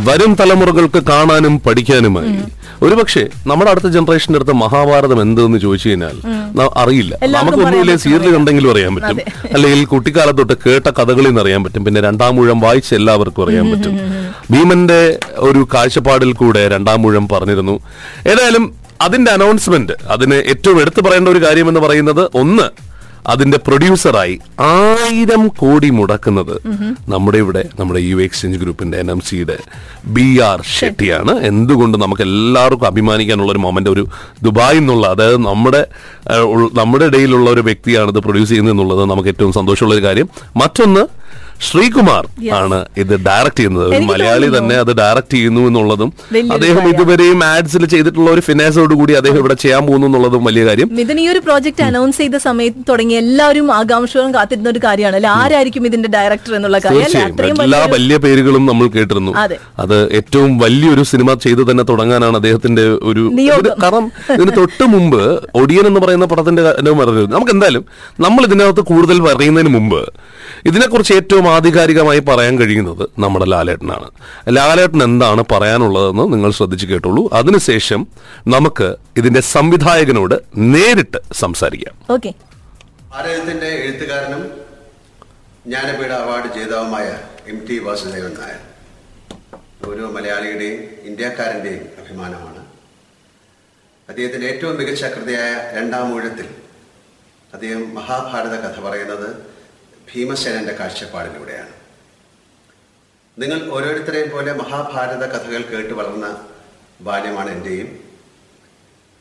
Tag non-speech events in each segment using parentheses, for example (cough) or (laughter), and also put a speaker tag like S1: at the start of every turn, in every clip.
S1: വരും തലമുറകൾക്ക് കാണാനും പഠിക്കാനുമായി. ഒരുപക്ഷെ നമ്മുടെ അടുത്ത ജനറേഷന്റെ അടുത്ത് മഹാഭാരതം എന്തെന്ന് ചോദിച്ചു കഴിഞ്ഞാൽ അറിയില്ല. നമുക്ക്
S2: ഒന്നുമില്ലേ
S1: സീരിയൽ കണ്ടെങ്കിലും അറിയാൻ പറ്റും. അല്ലെങ്കിൽ കുട്ടിക്കാലത്തൊട്ട് കേട്ട കഥകളിൽ നിന്ന് അറിയാൻ പറ്റും. പിന്നെ രണ്ടാം മൂഴം വായിച്ച് എല്ലാവർക്കും അറിയാൻ പറ്റും. ഭീമന്റെ ഒരു കാഴ്ചപ്പാടിൽ കൂടെ രണ്ടാം മൂഴം പറഞ്ഞിരുന്നു. ഏതായാലും അതിന്റെ അനൗൺസ്മെന്റ് അതിന് ഏറ്റവും എടുത്തു പറയേണ്ട ഒരു കാര്യം എന്ന് പറയുന്നത് ഒന്ന് അതിന്റെ പ്രൊഡ്യൂസറായി ആയിരം കോടി മുടക്കുന്നത് നമ്മുടെ ഇവിടെ നമ്മുടെ യു എക്സ്ചേഞ്ച് ഗ്രൂപ്പിന്റെ എൻ എം സിയുടെ ബി ആർ ഷെട്ടിയാണ്. എന്തുകൊണ്ട് നമുക്ക് എല്ലാവർക്കും അഭിമാനിക്കാനുള്ള ഒരു മൊമെന്റ് ഒരു ദുബായിൽ നിന്നുള്ള അതായത് നമ്മുടെ നമ്മുടെ ഇടയിലുള്ള ഒരു വ്യക്തിയാണ് ഇത് പ്രൊഡ്യൂസ് ചെയ്യുന്നത് എന്നുള്ളത് നമുക്ക് ഏറ്റവും സന്തോഷമുള്ള ഒരു കാര്യം. മറ്റൊന്ന് ശ്രീകുമാർ ആണ് ഇത് ഡയറക്ട് ചെയ്യുന്നത്. ഒരു മലയാളി തന്നെ അത് ഡയറക്ട് ചെയ്യുന്നു എന്നുള്ളതും അദ്ദേഹം. ഇതുവരെയും ആഡ്സിൽ ചെയ്തിട്ടുള്ള ഒരു ഫിനാൻസോട് കൂടി അദ്ദേഹം ഇവിടെ ചെയ്യാൻ പോകുന്നു എന്നുള്ളതും വലിയ കാര്യം.
S2: മിഥുൻ ഈ ഒരു പ്രോജക്ട് അനൗൺസ് ചെയ്ത സമയത്ത് തുടങ്ങി എല്ലാവരും ആകാംക്ഷകളും കാത്തിരുന്ന ഒരു കാര്യമാണ്. അല്ലെ ആരായിരിക്കും ഇതിന്റെ ഡയറക്ടർ എന്നുള്ള കാര്യം?
S1: എല്ലാ വലിയ പേരുകളും നമ്മൾ കേട്ടിരുന്നു.
S2: അത്.
S1: ഏറ്റവും വലിയൊരു സിനിമ ചെയ്തു തന്നെ തുടങ്ങാനാണ് അദ്ദേഹത്തിന്റെ ഒരു കാരണം ഇതിന് തൊട്ട് മുമ്പ് ഒടിയൻ എന്ന് പറയുന്ന പടത്തിന്റെ നമുക്ക് എന്തായാലും നമ്മൾ ഇതിനകത്ത് കൂടുതൽ പറയുന്നതിന് മുമ്പ് ഇതിനെക്കുറിച്ച് ഏറ്റവും ആധികാരികമായി പറയാൻ കഴിയുന്നത് നമ്മുടെ ലാലേട്ടനാണ്. ലാലേട്ടൻ എന്താണ് പറയാനുള്ളതെന്ന് നിങ്ങൾ ശ്രദ്ധിച്ചു കേട്ടുള്ളൂ അതിനുശേഷം നമുക്ക് ഇതിന്റെ സംവിധായകനോട് നേരിട്ട് സംസാരിക്കാം.
S2: ഓക്കെ.
S3: ഭാരതത്തിന്റെ എഴുത്തുകാരനും ജ്ഞാനപീഠ അവാർഡ് ജേതാവുമായ എം ടി വാസുദേവൻ നായർ. ഓരോ മലയാളിയുടെയും ഇന്ത്യക്കാരന്റെയും അഭിമാനമാണ്. അദ്ദേഹത്തിന്റെ ഏറ്റവും മികച്ച കൃതിയായ രണ്ടാം ഊഴത്തിൽ അദ്ദേഹം മഹാഭാരത കഥ പറയുന്നത് ഭീമസേനന്റെ കാഴ്ചപ്പാടിലൂടെയാണ്. നിങ്ങൾ ഓരോരുത്തരെയും പോലെ മഹാഭാരത കഥകൾ കേട്ട് വളർന്ന ബാല്യമാണ് എന്റെയും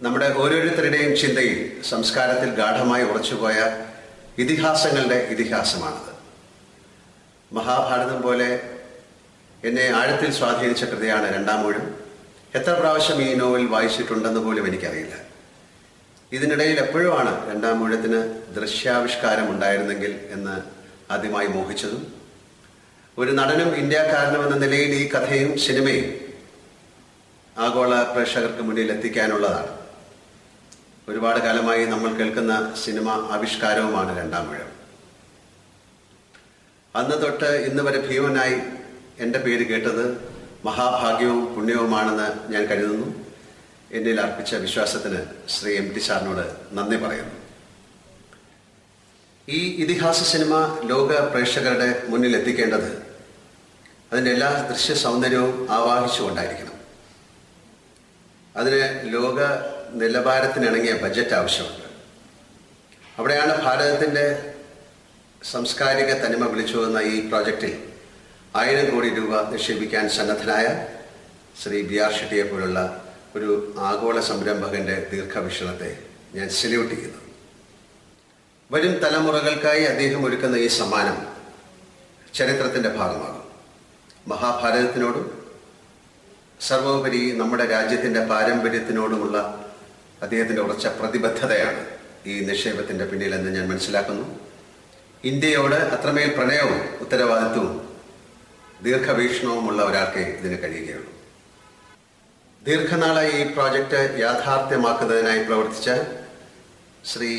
S3: നമ്മുടെ ഓരോരുത്തരുടെയും ചിന്തയിൽ സംസ്കാരത്തിൽ ഗാഠമായി ഉറച്ചുപോയ ഇതിഹാസങ്ങളുടെ ഇതിഹാസമാണത്. മഹാഭാരതം പോലെ എന്നെ ആഴത്തിൽ സ്വാധീനിച്ച കൃതിയാണ് രണ്ടാമൂഴം. എത്ര പ്രാവശ്യം ഈ നോവൽ വായിച്ചിട്ടുണ്ടെന്ന് പോലും എനിക്കറിയില്ല. ഇതിനിടയിൽ എപ്പോഴുമാണ് രണ്ടാമൂഴത്തിന് ദൃശ്യാവിഷ്കാരം ഉണ്ടായിരുന്നെങ്കിൽ എന്ന് ആദ്യമായി മോഹിച്ചതും ഒരു നടനും ഇന്ത്യക്കാരനും എന്ന നിലയിൽ ഈ കഥയും സിനിമയും ആഗോള പ്രേക്ഷകർക്ക് മുന്നിൽ എത്തിക്കാനുള്ളതാണ്. ഒരുപാട് കാലമായി നമ്മൾ കേൾക്കുന്ന സിനിമ ആവിഷ്കാരവുമാണ് രണ്ടാം മുഴം അന്ന് തൊട്ട് ഇന്ന് വരെ ഭീമനായി എന്റെ പേര് കേട്ടത് മഹാഭാഗ്യവും പുണ്യവുമാണെന്ന് ഞാൻ കരുതുന്നു. എന്നിൽ അർപ്പിച്ച വിശ്വാസത്തിന് ശ്രീ എം ടി സാറിനോട് നന്ദി പറയുന്നു. ഈ ഇതിഹാസ സിനിമ ലോക പ്രേക്ഷകരുടെ മുന്നിൽ എത്തിക്കേണ്ടത് അതിന്റെ എല്ലാ ദൃശ്യ സൗന്ദര്യവും ആവാഹിച്ചുകൊണ്ടായിരിക്കണം. അതിന് ലോക നിലവാരത്തിനിണങ്ങിയ ബജറ്റ് ആവശ്യമുണ്ട്. അവിടെയാണ് ഭാരതത്തിന്റെ സാംസ്കാരിക തനിമ വിളിച്ചു വന്ന ഈ പ്രോജക്റ്റിൽ ആയിരം കോടി രൂപ നിക്ഷേപിക്കാൻ സന്നദ്ധനായ ശ്രീ ബി ആർ ഷെട്ടിയെ പോലുള്ള ഒരു ആഗോള സംരംഭകന്റെ ദീർഘവീക്ഷണത്തെ ഞാൻ സെല്യൂട്ട് ചെയ്യുന്നു. വരും തലമുറകൾക്കായി അദ്ദേഹം ഒരുക്കുന്ന ഈ സമ്മാനം ചരിത്രത്തിന്റെ ഭാഗമാകും. മഹാഭാരതത്തിനോടും സർവോപരി നമ്മുടെ രാജ്യത്തിന്റെ പാരമ്പര്യത്തിനോടുമുള്ള അദ്ദേഹത്തിന്റെ ഉറച്ച പ്രതിബദ്ധതയാണ് ഈ നിക്ഷേപത്തിന്റെ പിന്നിലെന്ന് ഞാൻ മനസ്സിലാക്കുന്നു. ഇന്ത്യയോട് അത്രമേൽ പ്രണയവും ഉത്തരവാദിത്വവും ദീർഘവീക്ഷണവുമുള്ള ഒരാൾക്കേ ഇതിന് കഴിയുകയുള്ളൂ. ദീർഘനാളായി ഈ പ്രോജക്റ്റ് യാഥാർത്ഥ്യമാക്കുന്നതിനായി പ്രവർത്തിച്ച ശ്രീ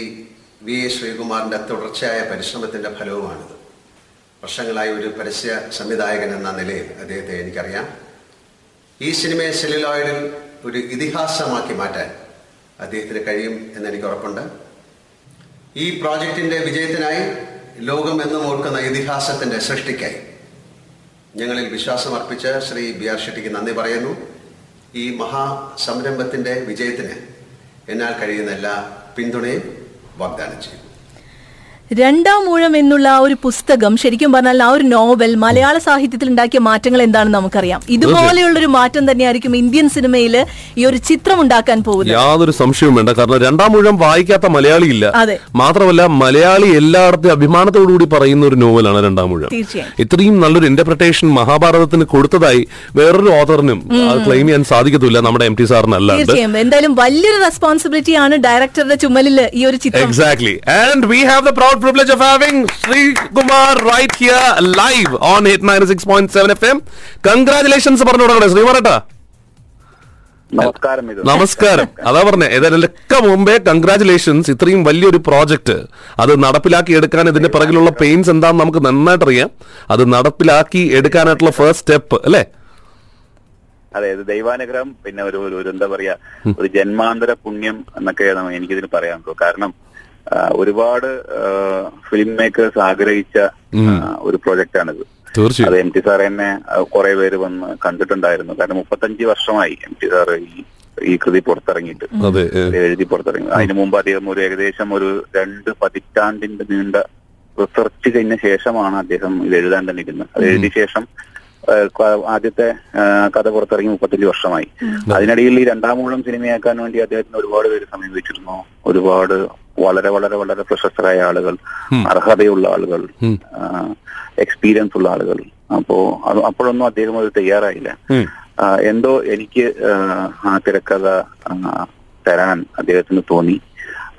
S3: വി എ ശ്രീകുമാറിന്റെ തുടർച്ചയായ പരിശ്രമത്തിന്റെ ഫലവുമാണിത്. വർഷങ്ങളായി ഒരു പരസ്യ സംവിധായകൻ എന്ന നിലയിൽ അദ്ദേഹത്തെ എനിക്കറിയാം. ഈ സിനിമയെ സെല്ലുലോയിഡിൽ ഒരു ഇതിഹാസമാക്കി മാറ്റാൻ അദ്ദേഹത്തിന് കഴിയും എന്ന് എനിക്ക് ഉറപ്പുണ്ട് ഈ പ്രോജക്റ്റിന്റെ വിജയത്തിനായി ലോകം എന്നും ഓർക്കുന്ന ഇതിഹാസത്തിന്റെ സൃഷ്ടിക്കായി ഞങ്ങളിൽ വിശ്വാസം അർപ്പിച്ച ശ്രീ ബി ആർ ഷെട്ടിക്ക് നന്ദി പറയുന്നു. ഈ മഹാസംരംഭത്തിന്റെ വിജയത്തിന് എന്നാൽ കഴിയുന്ന എല്ലാ പിന്തുണയും. വാഗ്ദാനം ചെയ്യും
S2: രണ്ടാം ഊഴം എന്നുള്ള ആ ഒരു പുസ്തകം ശരിക്കും പറഞ്ഞാൽ ആ ഒരു നോവൽ മലയാള സാഹിത്യത്തിൽ ഉണ്ടാക്കിയ മാറ്റങ്ങൾ എന്താണെന്ന് നമുക്കറിയാം. ഇതുപോലെയുള്ളൊരു മാറ്റം തന്നെയായിരിക്കും ഇന്ത്യൻ സിനിമയിൽ ഈ ഒരു ചിത്രം ഉണ്ടാക്കാൻ പോകുന്നത്.
S1: യാതൊരു സംശയവും വേണ്ട. കാരണം രണ്ടാം മൂഴം വായിക്കാത്ത മലയാളിയില്ല
S2: അതെ.
S1: മാത്രമല്ല മലയാളി എല്ലായിടത്തും അഭിമാനത്തോടുകൂടി പറയുന്ന ഒരു നോവലാണ് രണ്ടാം
S2: മൂഴം
S1: ഇത്രയും നല്ലൊരു ഇന്റർപ്രിട്ടേഷൻ മഹാഭാരതത്തിന് കൊടുത്തതായി വേറൊരു ഓഥറിനും ക്ലെയിം ചെയ്യാൻ സാധിക്കത്തില്ല നമ്മുടെ എം ടി
S2: സാറിനല്ല. എന്തായാലും വലിയൊരു റെസ്പോൺസിബിലിറ്റി ആണ് ഡയറക്ടറുടെ ചുമലിൽ ഈ ഒരു ചിത്രം.
S1: Exactly and we have the proud privilege of having Sri Kumar right here live on 896.7 FM. Congratulations പറഞ്ഞു തുടങ്ങണേ ശ്രീമാരേട്ടാ
S4: നമസ്കാരം ഇത്
S1: നമസ്കാരം. അതാ പറഞ്ഞ ഇതിലൊക്കെ മുമ്പേ കൺഗ്രാചുലേഷൻസ് ഇത്രയും വലിയൊരു പ്രോജക്റ്റ് അത് നടപ്പിലാക്കി എടുക്കാൻ ഇതിന്റെ പിറകിലുള്ള പെയിൻസ് എന്താണെന്ന് നമുക്ക് നന്നായിട്ട് അറിയാം അത് നടപ്പിലാക്കി എടുക്കാനായിട്ടുള്ള ഫസ്റ്റ് സ്റ്റെപ്പ് അല്ലേ?
S4: അതായത് ദൈവാനുഗ്രഹം പിന്നെ ഒരു ഒരു- എന്താ പറയാ ഒരു ജന്മാന്തര പുണ്യം എന്നൊക്കെ എനിക്കിതിന് പറയാൻ കാരണം ഒരുപാട് ഫിലിം മേക്കേഴ്സ് ആഗ്രഹിച്ച ഒരു പ്രൊജക്റ്റാണിത് അത് എം ടി സാർ എന്നെ കുറെ പേര് വന്ന് കണ്ടിട്ടുണ്ടായിരുന്നു. കാരണം മുപ്പത്തഞ്ച് വർഷമായി എം ടി സാർ ഈ ഈ കൃതി പുറത്തിറങ്ങിയിട്ട്. എഴുതി പുറത്തിറങ്ങി അതിനു മുമ്പ് അദ്ദേഹം ഒരു ഏകദേശം ഒരു രണ്ട് പതിറ്റാണ്ടിന്റെ നീണ്ട റിസർച്ച് കഴിഞ്ഞ ശേഷമാണ് അദ്ദേഹം ഇത് എഴുതാൻ തന്നെ ഇരുന്നത്. അത് എഴുതിയ ശേഷം ആദ്യത്തെ കഥ പുറത്തിറങ്ങി മുപ്പത്തഞ്ച് വർഷമായി. അതിനിടയിൽ ഈ രണ്ടാം മൂളം സിനിമയാക്കാൻ വേണ്ടി അദ്ദേഹത്തിന് ഒരുപാട് പേര് സമയം വെച്ചിരുന്നു. ഒരുപാട് വളരെ വളരെ വളരെ പ്രശസ്തരായ ആളുകൾ അർഹതയുള്ള ആളുകൾ എക്സ്പീരിയൻസ് ഉള്ള ആളുകൾ. അപ്പോ അത് അപ്പോഴൊന്നും അദ്ദേഹം അത് തയ്യാറായില്ല. എന്തോ എനിക്ക് ആ, തിരക്കഥ തരാൻ അദ്ദേഹത്തിന് തോന്നി.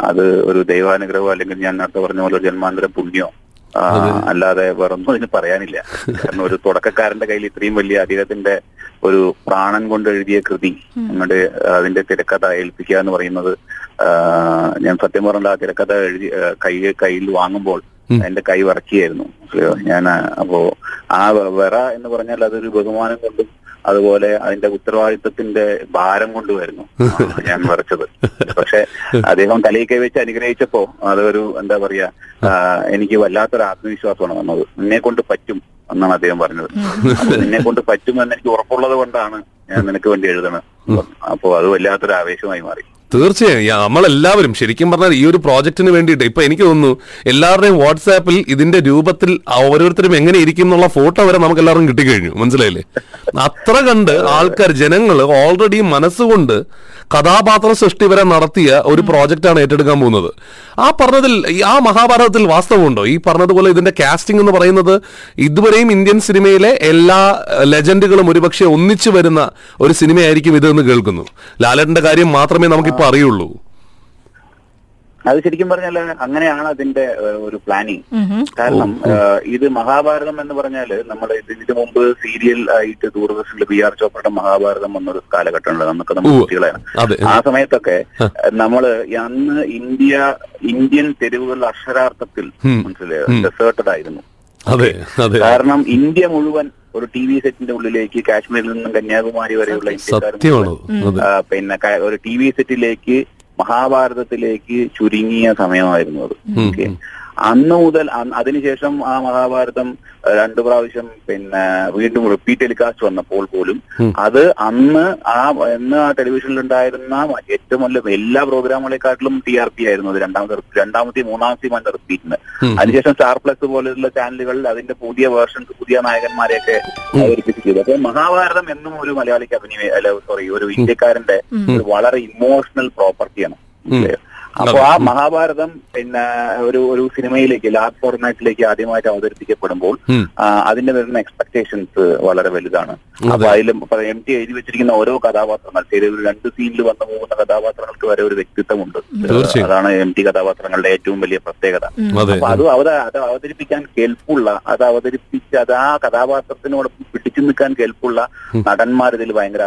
S4: അത് ഒരു ദൈവാനുഗ്രഹമോ അല്ലെങ്കിൽ ഞാൻ നേരത്തെ പറഞ്ഞ പോലെ ജന്മാന്തര പുണ്യോ അല്ലാതെ വേറൊന്നും അതിന് പറയാനില്ല. കാരണം ഒരു തുടക്കക്കാരന്റെ കയ്യിൽ ഇത്രയും വലിയ അദ്ദേഹത്തിന്റെ ഒരു പ്രാണൻ കൊണ്ട് എഴുതിയ കൃതി അങ്ങോട്ട് അതിന്റെ തിരക്കഥ ഏൽപ്പിക്കുക എന്ന് പറയുന്നത് ഞാൻ സത്യം പറഞ്ഞ ആ തിരക്കഥ എഴുതി കൈ കയ്യിൽ വാങ്ങുമ്പോൾ എന്റെ കൈ വറക്കിയായിരുന്നു ഞാൻ അപ്പോ ആ വെറ എന്ന് പറഞ്ഞാൽ അതൊരു ബഹുമാനം കൊണ്ടും അതുപോലെ അതിന്റെ ഉത്തരവാദിത്വത്തിന്റെ ഭാരം കൊണ്ടുവരുന്നു. ഞാൻ വരച്ചത് പക്ഷെ അദ്ദേഹം തലയിൽ കൈവച്ച് അനുഗ്രഹിച്ചപ്പോ അതൊരു എന്താ പറയാ എനിക്ക് വല്ലാത്തൊരു ആത്മവിശ്വാസമാണ് വന്നത്. നിന്നെ കൊണ്ട് പറ്റും എന്നാണ് അദ്ദേഹം പറഞ്ഞത്. നിന്നെ കൊണ്ട് പറ്റും എന്ന് എനിക്ക് ഉറപ്പുള്ളത് കൊണ്ടാണ് ഞാൻ നിനക്ക് വേണ്ടി എഴുതണത്. അപ്പോ അത് വല്ലാത്തൊരു ആവേശമായി മാറി.
S1: തീർച്ചയായും. നമ്മളെല്ലാവരും ശരിക്കും പറഞ്ഞാൽ ഈ ഒരു പ്രോജക്റ്റിന് വേണ്ടിയിട്ട് ഇപ്പൊ എനിക്ക് തോന്നുന്നു എല്ലാവരുടെയും വാട്സാപ്പിൽ ഇതിന്റെ രൂപത്തിൽ ഓരോരുത്തരും എങ്ങനെ ഇരിക്കും എന്നുള്ള ഫോട്ടോ വരെ നമുക്ക് എല്ലാവർക്കും കിട്ടിക്കഴിഞ്ഞു. മനസ്സിലായില്ലേ? അത്ര കണ്ട് ആൾക്കാർ ജനങ്ങൾ ഓൾറെഡി മനസ്സുകൊണ്ട് കഥാപാത്ര സൃഷ്ടി വരെ നടത്തിയ ഒരു പ്രോജക്റ്റാണ് ഏറ്റെടുക്കാൻ പോകുന്നത്. ആ പറഞ്ഞതിൽ ആ മഹാഭാരതത്തിൽ വാസ്തവമുണ്ടോ? ഈ പറഞ്ഞതുപോലെ ഇതിന്റെ കാസ്റ്റിംഗ് എന്ന് പറയുന്നത് ഇതുവരെയും ഇന്ത്യൻ സിനിമയിലെ എല്ലാ ലെജൻഡുകളും ഒരുപക്ഷെ ഒന്നിച്ചു വരുന്ന ഒരു സിനിമയായിരിക്കും ഇതെന്ന് കേൾക്കുന്നു. ലാലേട്ടന്റെ കാര്യം മാത്രമേ അറിയുള്ളൂ
S4: അത് ശരിക്കും പറഞ്ഞാൽ അങ്ങനെയാണ് അതിന്റെ ഒരു പ്ലാനിങ് കാരണം ഇത് മഹാഭാരതം എന്ന് പറഞ്ഞാൽ നമ്മൾ ഇതിന് മുമ്പ് സീരിയൽ ആയിട്ട് ദൂരദർശനിൽ ബി ആർ ചോപ്രയുടെ മഹാഭാരതം വന്നൊരു കാലഘട്ടമുണ്ട്. നമുക്ക് നമ്മുടെ
S1: കുട്ടികളെയാണ്
S4: കുട്ടികളാണ്. ആ സമയത്തൊക്കെ നമ്മൾ അന്ന് ഇന്ത്യ ഇന്ത്യൻ തെരുവുകൾ അക്ഷരാർത്ഥത്തിൽ
S1: ഉം.
S4: മനസ്സിലായോ? ഡെസേർട്ടഡ് ആയിരുന്നു.
S1: അതെ അതെ.
S4: കാരണം ഇന്ത്യ മുഴുവൻ ഒരു ടി വി സെറ്റിന്റെ ഉള്ളിലേക്ക് കാശ്മീരിൽ നിന്നും കന്യാകുമാരി വരെയുള്ള ഇന്ത്യക്കാർ
S1: സത്യമാണ്
S4: പിന്നെ ഒരു ടി വി സെറ്റിലേക്ക് മഹാഭാരതത്തിലേക്ക് ചുരുങ്ങിയ സമയമായിരുന്നു അത്. ഓക്കെ അന്ന് മുതൽ അതിനുശേഷം ആ മഹാഭാരതം രണ്ടു പ്രാവശ്യം പിന്നെ വീണ്ടും റിപ്പീറ്റ് ടെലികാസ്റ്റ് വന്നപ്പോൾ പോലും അത് അന്ന് ആ എന്ന് ആ ടെലിവിഷനിൽ ഉണ്ടായിരുന്ന ഏറ്റവും വലിയ എല്ലാ പ്രോഗ്രാമുകളെക്കാട്ടിലും ടി ആർ പി ആയിരുന്നു അത് രണ്ടാമത്തെ രണ്ടാമത്തെയും മൂന്നാമത്തെയും അതിന്റെ റിപ്പീറ്റിന് അതിനുശേഷം സ്റ്റാർ പ്ലസ് പോലെയുള്ള ചാനലുകൾ അതിന്റെ പുതിയ വേർഷൻ പുതിയ നായകന്മാരെയൊക്കെ അവതരിപ്പിച്ച് ചെയ്തു. അപ്പൊ മഹാഭാരതം എന്നും ഒരു മലയാളിക്ക് അഭിനയ സോറി ഒരു ഇന്ത്യക്കാരന്റെ വളരെ ഇമോഷണൽ പ്രോപ്പർട്ടിയാണ് മനസ്സിലായോ? അപ്പൊ ആ മഹാഭാരതം പിന്നെ ഒരു ഒരു സിനിമയിലേക്ക് ലാർജ് ഫോർമാറ്റിലേക്ക് ആദ്യമായിട്ട് അവതരിപ്പിക്കപ്പെടുമ്പോൾ അതിന്റെ വരുന്ന എക്സ്പെക്ടേഷൻസ് വളരെ വലുതാണ്. അപ്പൊ അതിലും എം ടി എഴുതി വെച്ചിരിക്കുന്ന ഓരോ കഥാപാത്രങ്ങൾ ശരി ഒരു രണ്ട് സീനിൽ വന്നു പോകുന്ന കഥാപാത്രങ്ങൾക്ക് വരെ ഒരു വ്യക്തിത്വമുണ്ട്. അതാണ് എം ടി കഥാപാത്രങ്ങളുടെ ഏറ്റവും വലിയ പ്രത്യേകത. അപ്പൊ അത് അവത അത് അവതരിപ്പിക്കാൻ കേൾപ്പുള്ള അത് അവതരിപ്പിച്ച് അത് ആ കഥാപാത്രത്തിനോടൊപ്പം പിടിച്ചു നിൽക്കാൻ കേൾപ്പുള്ള നടന്മാർ ഇതിൽ ഭയങ്കര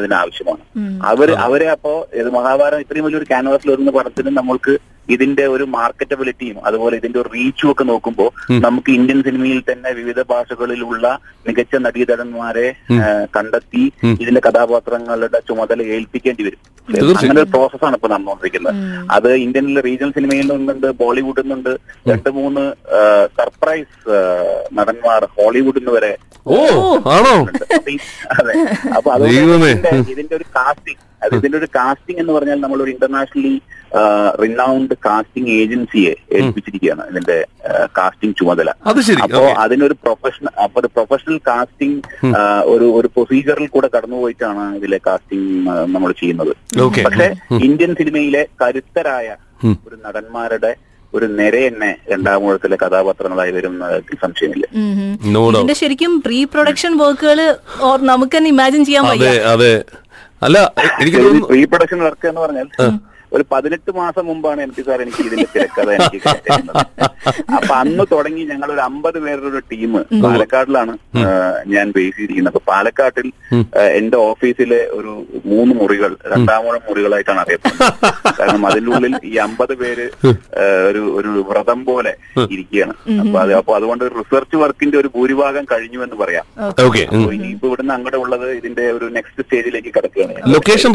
S4: ഇതിന് ആവശ്യമാണ്. അവർ അവരെ അപ്പോ ഇത് മഹാഭാരതം ഇത്രയും വലിയൊരു ക്യാൻവാസിൽ വരുന്ന പടത്തിന് നമ്മൾക്ക് ഇതിന്റെ ഒരു മാർക്കറ്റബിലിറ്റിയും അതുപോലെ ഇതിന്റെ ഒരു റീച്ചും ഒക്കെ നോക്കുമ്പോൾ നമുക്ക് ഇന്ത്യൻ സിനിമയിൽ തന്നെ വിവിധ ഭാഷകളിലുള്ള മികച്ച നടീതടന്മാരെ കണ്ടെത്തി ഇതിന്റെ കഥാപാത്രങ്ങളുടെ ചുമതല ഏൽപ്പിക്കേണ്ടി വരും. അങ്ങനെ ഒരു പ്രോസസ്സാണ് ഇപ്പൊ നടന്നുകൊണ്ടിരിക്കുന്നത്. അത് ഇന്ത്യനിലെ റീജിയണൽ സിനിമയിൽ നിന്നുണ്ട് ബോളിവുഡിൽ നിന്നുണ്ട് രണ്ട് മൂന്ന് സർപ്രൈസ് നടന്മാർ ഹോളിവുഡിൽ നിന്ന് വരെ
S1: ഓ ആണോ?
S4: അതെ. അപ്പൊ അതുകൊണ്ട് ഇതിന്റെ ഒരു കാസ്റ്റിംഗ് അത് ഇതിന്റെ ഒരു കാസ്റ്റിംഗ് എന്ന് പറഞ്ഞാൽ നമ്മളൊരു ഇന്റർനാഷണലി റിനൗണ്ട് കാസ്റ്റിംഗ് ഏജൻസിയെ ഏൽപ്പിച്ചിരിക്കുകയാണ് ഇതിന്റെ കാസ്റ്റിംഗ് ചുമതല. അപ്പോ അതിനൊരു പ്രൊഫഷണൽ അപ്പൊ ഒരു പ്രൊഫഷണൽ കാസ്റ്റിംഗ് ഒരു ഒരു പ്രൊസീജിയറിൽ കൂടെ കടന്നുപോയിട്ടാണ് ഇതിലെ കാസ്റ്റിംഗ് നമ്മൾ ചെയ്യുന്നത്.
S1: ഓക്കെ
S4: പക്ഷെ ഇന്ത്യൻ സിനിമയിലെ കരുത്തരായ ഒരു നടന്മാരുടെ ഒരു നിര തന്നെ രണ്ടാമൂഴത്തിലെ കഥാപാത്രങ്ങളായി വരും സംശയമില്ല.
S2: ശരിക്കും പ്രീ പ്രൊഡക്ഷൻ വർക്കുകൾ നമുക്ക് തന്നെ ഇമാജിൻ ചെയ്യാൻ
S1: അതെ അതെ. അല്ല എനിക്ക് തോന്നുന്നു
S4: പ്രീ പ്രൊഡക്ഷൻ വർക്ക് എന്ന് പറഞ്ഞാൽ ഒരു പതിനെട്ട് മാസം മുമ്പാണ് എം പി സാർ എനിക്ക് ഇതിന്റെ തിരക്കഥ എനിക്ക് അപ്പൊ അന്ന് തുടങ്ങി ഞങ്ങൾ ഒരു അമ്പത് പേരുടെ ഒരു ടീം പാലക്കാടിലാണ് ഞാൻ ബേസ് ചെയ്തിരിക്കുന്നത്. അപ്പൊ പാലക്കാട്ടിൽ എന്റെ ഓഫീസിലെ ഒരു മൂന്ന് മുറികൾ രണ്ടാമൂഴം മുറികളായിട്ടാണ് അറിയപ്പെടുന്നത്. (laughs) കാരണം അതിനുള്ളിൽ ഈ അമ്പത് പേര് ഒരു ഒരു വ്രതം പോലെ ഇരിക്കുകയാണ്. അപ്പൊ അത് അപ്പൊ അതുകൊണ്ട് റിസർച്ച് വർക്കിന്റെ ഒരു ഭൂരിഭാഗം കഴിഞ്ഞു എന്ന് പറയാം ഇനിയിപ്പോ ഇവിടുന്ന് അങ്ങോട്ട് ഉള്ളത് ഇതിന്റെ ഒരു നെക്സ്റ്റ് സ്റ്റേജിലേക്ക് കിടക്കുകയാണ്
S1: ലൊക്കേഷൻ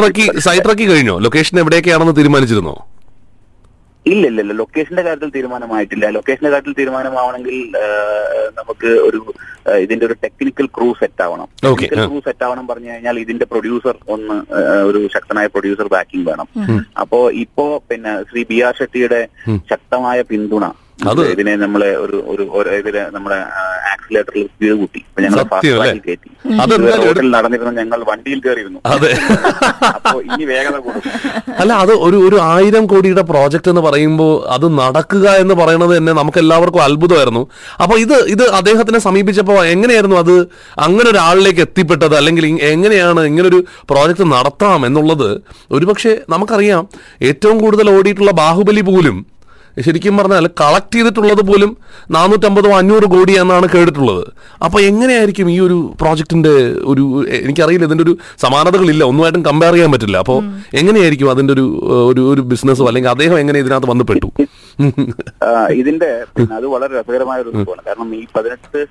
S1: കഴിഞ്ഞോ? ലൊക്കേഷൻ എവിടെയൊക്കെയാണെന്ന് തീരുമാനിച്ചിരുന്നോ?
S4: ഇല്ല ഇല്ല ഇല്ല ലൊക്കേഷന്റെ കാര്യത്തിൽ തീരുമാനമായിട്ടില്ല. ലൊക്കേഷന്റെ കാര്യത്തിൽ തീരുമാനമാവണമെങ്കിൽ നമുക്ക് ഒരു ഇതിന്റെ ഒരു ടെക്നിക്കൽ ക്രൂ സെറ്റ് ആവണം. ടെക്നിക്കൽ ക്രൂ സെറ്റ് ആവണം പറഞ്ഞു കഴിഞ്ഞാൽ ഇതിന്റെ പ്രൊഡ്യൂസർ ഒന്ന് ഒരു ശക്തനായ പ്രൊഡ്യൂസർ ബാക്കിംഗ് വേണം. അപ്പോ ഇപ്പോ പിന്നെ ശ്രീ ബി ആർ ഷെട്ടിയുടെ ശക്തമായ പിന്തുണ ഇതിനെ നമ്മളെ ഒരു ഒരു ഇതിൽ നമ്മുടെ ആക്സിലേറ്ററിൽ സ്പീഡ് കൂട്ടി. അപ്പൊ ഞങ്ങൾ ഫാസ്റ്റ് കയറ്റി റോഡിൽ നടന്നിരുന്ന ഞങ്ങൾ വണ്ടിയിൽ കയറിയിരുന്നു
S1: അതെ.
S4: അപ്പോ ഇനി വേഗത കൂടും.
S1: അല്ല അത് ഒരു ഒരു ആയിരം കോടിയുടെ പ്രോജക്റ്റ് എന്ന് പറയുമ്പോൾ അത് നടക്കുക എന്ന് പറയുന്നത് തന്നെ നമുക്ക് എല്ലാവർക്കും അത്ഭുതമായിരുന്നു. അപ്പൊ ഇത് ഇത് അദ്ദേഹത്തിനെ സമീപിച്ചപ്പോൾ എങ്ങനെയായിരുന്നു അത്? അങ്ങനെ ഒരാളിലേക്ക് എത്തിപ്പെട്ടത് അല്ലെങ്കിൽ എങ്ങനെയാണ് ഇങ്ങനൊരു പ്രോജക്റ്റ് നടത്താം എന്നുള്ളത്? ഒരുപക്ഷെ നമുക്കറിയാം ഏറ്റവും കൂടുതൽ ഓടിയിട്ടുള്ള ബാഹുബലി പോലും ശരിക്കും പറഞ്ഞാൽ കളക്ട് ചെയ്തിട്ടുള്ളത് പോലും നാനൂറ്റമ്പതോ അഞ്ഞൂറ് കോടി എന്നാണ് കേട്ടിട്ടുള്ളത്. അപ്പോൾ എങ്ങനെയായിരിക്കും ഈ ഒരു പ്രോജക്റ്റിന്റെ ഒരു എനിക്കറിയില്ല ഇതിന്റെ ഒരു സമാനതകളില്ല. ഒന്നുമായിട്ടും കമ്പയർ ചെയ്യാൻ പറ്റില്ല. അപ്പോൾ എങ്ങനെയായിരിക്കും അതിന്റെ ഒരു ഒരു ഒരു ബിസിനസ്സോ അല്ലെങ്കിൽ അദ്ദേഹം എങ്ങനെ ഇതിനകത്ത്
S4: വന്നപ്പെട്ടു ഇതിന്റെ അത് വളരെ രസകരമായ ഒരു സംഭവമാണ്. കാരണം ഈ പതിനെട്ട്